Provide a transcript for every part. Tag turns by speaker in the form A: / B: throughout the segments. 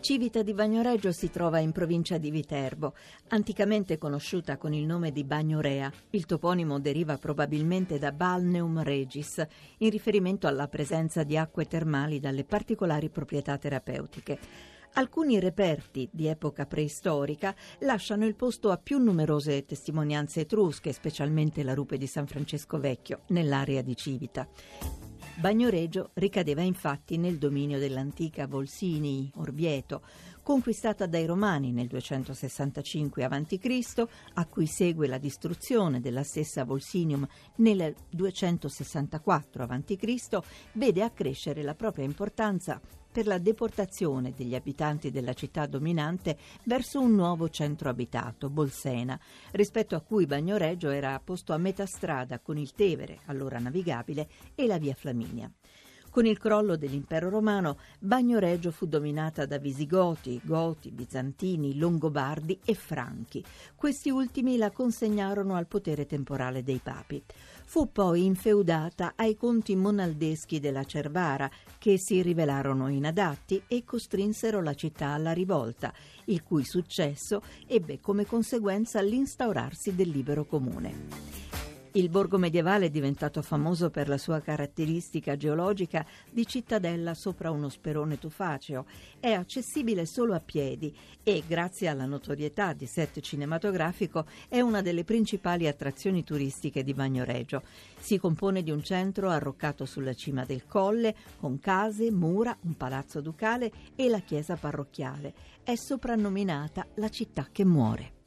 A: Civita di Bagnoregio si trova in provincia di Viterbo, anticamente conosciuta con il nome di Bagnorea. Il toponimo deriva probabilmente da Balneum Regis, in riferimento alla presenza di acque termali dalle particolari proprietà terapeutiche. Alcuni reperti di epoca preistorica lasciano il posto a più numerose testimonianze etrusche, specialmente la rupe di San Francesco Vecchio, nell'area di Civita. Bagnoregio ricadeva infatti nel dominio dell'antica Volsinii, Orvieto, conquistata dai Romani nel 265 a.C., a cui segue la distruzione della stessa Volsinium nel 264 a.C., vede accrescere la propria importanza per la deportazione degli abitanti della città dominante verso un nuovo centro abitato, Bolsena, rispetto a cui Bagnoregio era posto a metà strada con il Tevere, allora navigabile, e la via Flaminia. Con il crollo dell'impero romano, Bagnoregio fu dominata da Visigoti, Goti, Bizantini, Longobardi e Franchi. Questi ultimi la consegnarono al potere temporale dei papi. Fu poi infeudata ai conti monaldeschi della Cervara, che si rivelarono inadatti e costrinsero la città alla rivolta, il cui successo ebbe come conseguenza l'instaurarsi del libero comune. Il borgo medievale è diventato famoso per la sua caratteristica geologica di cittadella sopra uno sperone tufaceo. È accessibile solo a piedi e, grazie alla notorietà di set cinematografico, è una delle principali attrazioni turistiche di Bagnoregio. Si compone di un centro arroccato sulla cima del colle, con case, mura, un palazzo ducale e la chiesa parrocchiale. È soprannominata la città che muore.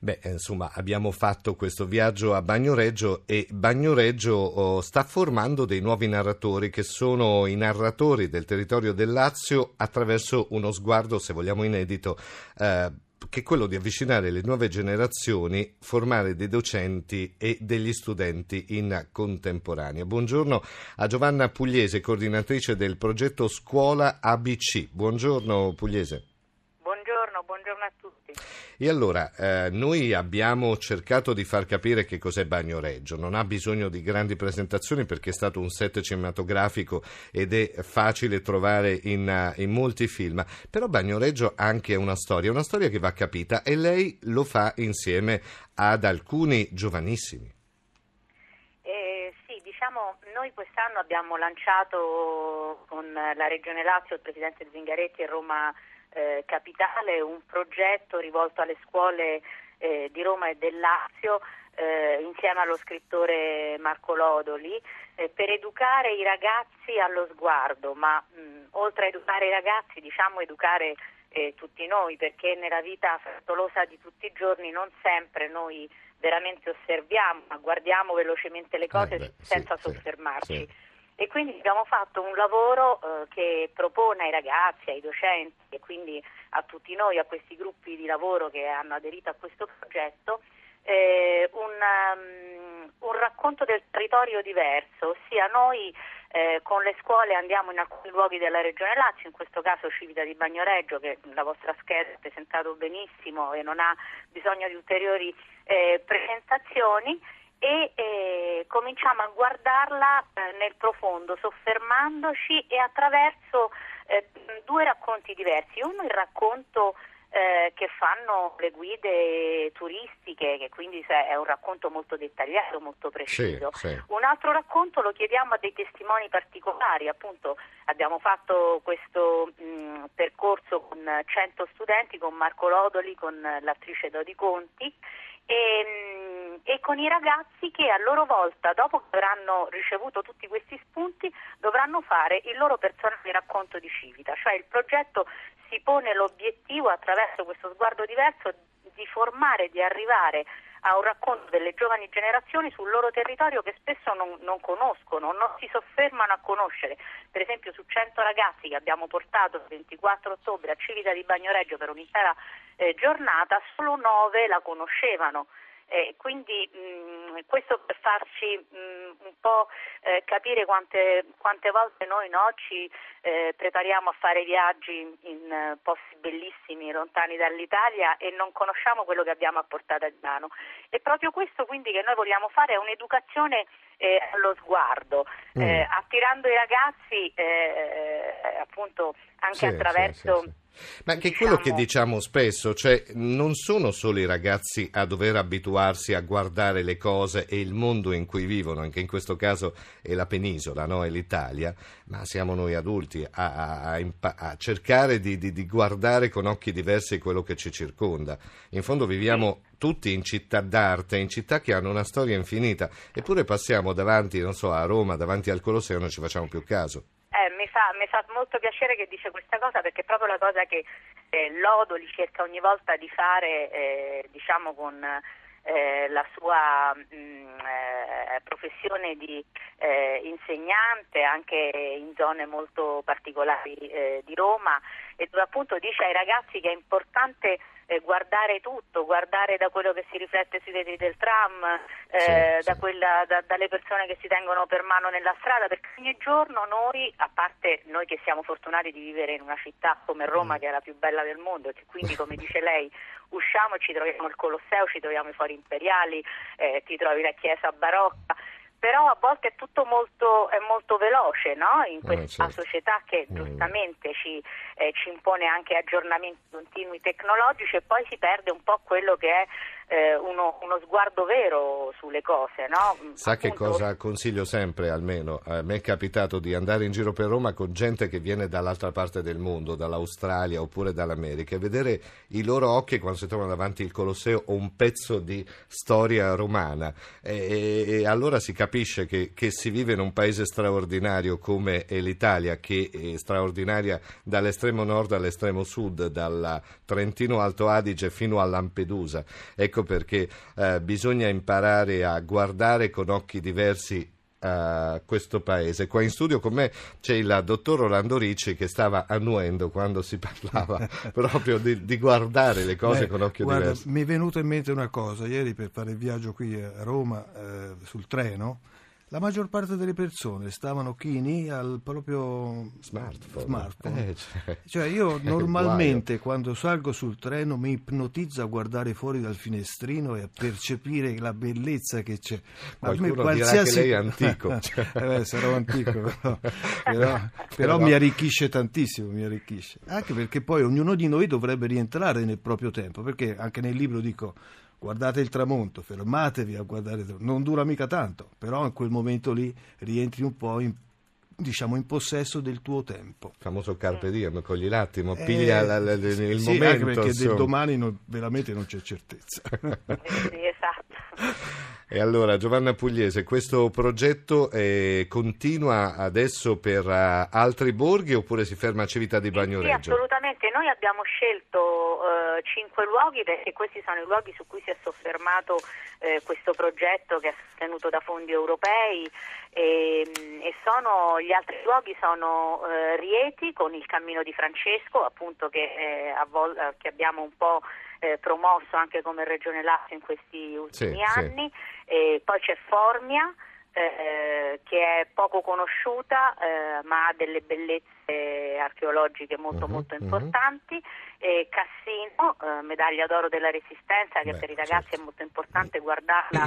B: Beh, insomma, abbiamo fatto questo viaggio a Bagnoreggio e Bagnoreggio oh, sta formando dei nuovi narratori che sono i narratori del territorio del Lazio attraverso uno sguardo, se vogliamo inedito, eh, che è quello di avvicinare le nuove generazioni, formare dei docenti e degli studenti in contemporanea. Buongiorno a Giovanna Pugliese, coordinatrice del progetto Scuola ABC. Buongiorno Pugliese. E allora, eh, noi abbiamo cercato di far capire che cos'è Bagnoreggio. Non ha bisogno di grandi presentazioni perché è stato un set cinematografico ed è facile trovare in, uh, in molti film. Però Bagnoreggio ha anche una storia, una storia che va capita e lei lo fa insieme ad alcuni giovanissimi.
C: Eh, diciamo, noi quest'anno abbiamo lanciato con la Regione Lazio, il Presidente Zingaretti e Roma eh, Capitale un progetto rivolto alle scuole eh, di Roma e del Lazio eh, insieme allo scrittore Marco Lodoli eh, per educare i ragazzi allo sguardo, ma mh, oltre a educare i ragazzi diciamo educare eh, tutti noi perché nella vita frettolosa di tutti i giorni non sempre noi veramente osserviamo, ma guardiamo velocemente le cose beh, senza sì, soffermarci. Sì e quindi abbiamo fatto un lavoro eh, che propone ai ragazzi, ai docenti e quindi a tutti noi, a questi gruppi di lavoro che hanno aderito a questo progetto, eh, un, um, un, racconto del territorio diverso, ossia noi eh, con le scuole andiamo in alcuni luoghi della Regione Lazio, in questo caso Civita di Bagnoreggio che la vostra scheda è presentato benissimo e non ha bisogno di ulteriori eh, presentazioni e eh, cominciamo a guardarla eh, nel profondo, soffermandoci e attraverso eh, due racconti diversi. Uno il racconto eh, che fanno le guide turistiche, che quindi è un racconto molto dettagliato, molto preciso. Sì, sì. Un altro racconto lo chiediamo a dei testimoni particolari, appunto abbiamo fatto questo mh, percorso con 100 studenti, con Marco Lodoli, con l'attrice Dodi Conti e, mm, e, con i ragazzi che a loro volta, dopo che avranno ricevuto tutti questi spunti, dovranno fare il loro personale racconto di Civita, cioè il progetto si pone l'obiettivo attraverso questo sguardo diverso di formare, di arrivare a un racconto delle giovani generazioni sul loro territorio che spesso non, non, conoscono, non si soffermano a conoscere. Per esempio su 100 ragazzi che abbiamo portato il 24 ottobre a Civita di Bagnoreggio per un'intera eh, giornata, solo 9 la conoscevano. Eh, quindi mh, questo per farci mh, un po' eh, capire quante, quante, volte noi no, ci eh, prepariamo a fare viaggi in uh, posti bellissimi lontani dall'Italia e non conosciamo quello che abbiamo a portata di mano. E proprio questo quindi che noi vogliamo fare è un'educazione eh, allo sguardo, mm. attirando i ragazzi appunto anche sì, attraverso... Sì, sì,
B: Ma che quello che diciamo spesso, cioè non sono solo i ragazzi a dover abituarsi a guardare le cose e il mondo in cui vivono, anche in questo caso è la penisola, no? è l'Italia, ma siamo noi adulti a, a, a, a cercare di, di, di, guardare con occhi diversi quello che ci circonda. In fondo viviamo tutti in città d'arte, in città che hanno una storia infinita, eppure passiamo davanti, non so, a Roma, davanti al Colosseo, non ci facciamo più caso.
C: Eh, mi, fa, molto piacere che dice questa cosa perché è proprio la cosa che eh, Lodoli cerca ogni volta di fare, eh, diciamo con eh, la sua mh, mm, eh, professione di eh, insegnante anche in zone molto particolari di Roma e dove appunto dice ai ragazzi che è importante eh, guardare tutto, guardare da quello che si riflette sui vetri del tram, eh, sì, da quella, da, dalle persone che si tengono per mano nella strada, perché ogni giorno noi, a parte noi che siamo fortunati di vivere in una città come Roma, mm. che è la più bella del mondo, e che quindi, come dice lei, usciamo e ci troviamo il Colosseo, ci troviamo i fori imperiali, eh, ti trovi la chiesa barocca però a volte è tutto molto, è molto veloce no? in eh, questa eh, certo. società che mm. giustamente ci, eh, ci, impone anche aggiornamenti continui tecnologici e poi si perde un po' quello che è eh, uno, uno, sguardo vero sulle cose. No?
B: Sa Appunto... che cosa consiglio sempre, almeno a me è capitato di andare in giro per Roma con gente che viene dall'altra parte del mondo, dall'Australia oppure dall'America, e vedere i loro occhi quando si trovano davanti il Colosseo o un pezzo di storia romana. E, e allora si capisce che, che, si vive in un paese straordinario come è l'Italia, che è straordinaria dall'estremo nord all'estremo sud, dal Trentino Alto Adige fino a Lampedusa. Ecco perché eh, bisogna imparare a guardare con occhi diversi a questo paese. Qua in studio con me c'è il dottor Orlando Ricci che stava annuendo quando si parlava proprio di, di guardare le cose Beh, con occhio
D: guarda,
B: diverso.
D: Mi è venuta in mente una cosa, ieri per fare il viaggio qui a Roma eh, sul treno la maggior parte delle persone stavano chini al proprio
B: smartphone.
D: smartphone. Eh, cioè, cioè, io normalmente quando salgo sul treno mi ipnotizzo a guardare fuori dal finestrino e a percepire la bellezza che c'è.
B: Ma Qualcuno me, qualsiasi... dirà che lei è antico.
D: eh, sarò antico, però, però, però mi arricchisce tantissimo, mi arricchisce. Anche perché poi ognuno di noi dovrebbe rientrare nel proprio tempo, perché anche nel libro dico guardate il tramonto, fermatevi a guardare il tramonto. Non dura mica tanto, però in quel momento lì rientri un po' in diciamo in possesso del tuo tempo.
B: Il famoso carpe diem, cogli l'attimo, eh, piglia la, la, la, il
D: sì,
B: momento.
D: Anche perché insomma. del domani non, veramente non c'è certezza.
C: sì, esatto.
B: E allora Giovanna Pugliese, questo progetto eh, continua adesso per uh, altri borghi oppure si ferma a Civita di Bagnoregio?
C: Sì, assolutamente. Noi abbiamo scelto uh, cinque luoghi perché questi sono i luoghi su cui si è soffermato eh, questo progetto che è sostenuto da fondi europei e, e sono, gli altri luoghi sono uh, Rieti con il Cammino di Francesco, appunto che, vol- che abbiamo un po' promosso anche come Regione Lazio in questi ultimi sì, anni, sì. Poi c'è Formia eh, che è poco conosciuta eh, ma ha delle bellezze archeologiche molto uh-huh, molto importanti uh-huh. e Cassino, eh, medaglia d'oro della Resistenza che Beh, per i ragazzi certo. è molto importante guardarla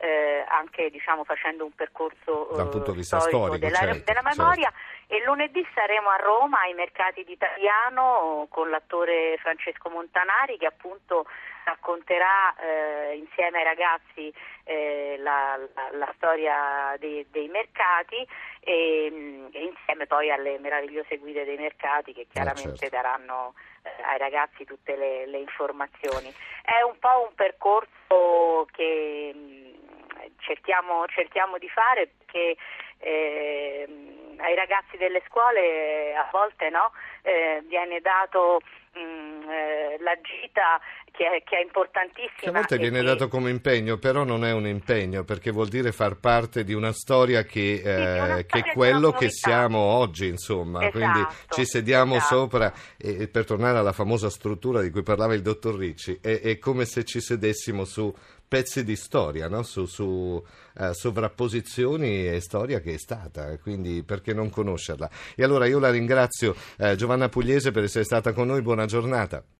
C: eh, anche diciamo, facendo un percorso
B: dal punto di vista storico,
C: della,
B: certo,
C: della memoria certo. E lunedì saremo a Roma ai mercati d'italiano con l'attore Francesco Montanari che appunto racconterà eh, insieme ai ragazzi eh, la, la, la, storia dei, dei mercati e, e, insieme poi alle meravigliose guide dei mercati che chiaramente certo. daranno eh, ai ragazzi tutte le, le, informazioni. È un po' un percorso che mh, cerchiamo, cerchiamo, di fare perché eh, ai ragazzi delle scuole a volte no, eh, viene dato mh, eh, la gita che è, che è importantissima.
B: A volte viene che... dato come impegno, però non è un impegno perché vuol dire far parte di una storia che, eh, sì, che è quello che siamo oggi, insomma.
C: Esatto,
B: Quindi ci sediamo
C: esatto.
B: sopra e, per tornare alla famosa struttura di cui parlava il dottor Ricci, è, è come se ci sedessimo su pezzi di storia, no? su, su uh, sovrapposizioni e storia che è stata, quindi perché non conoscerla? E allora io la ringrazio uh, Giovanna Pugliese per essere stata con noi, buona giornata.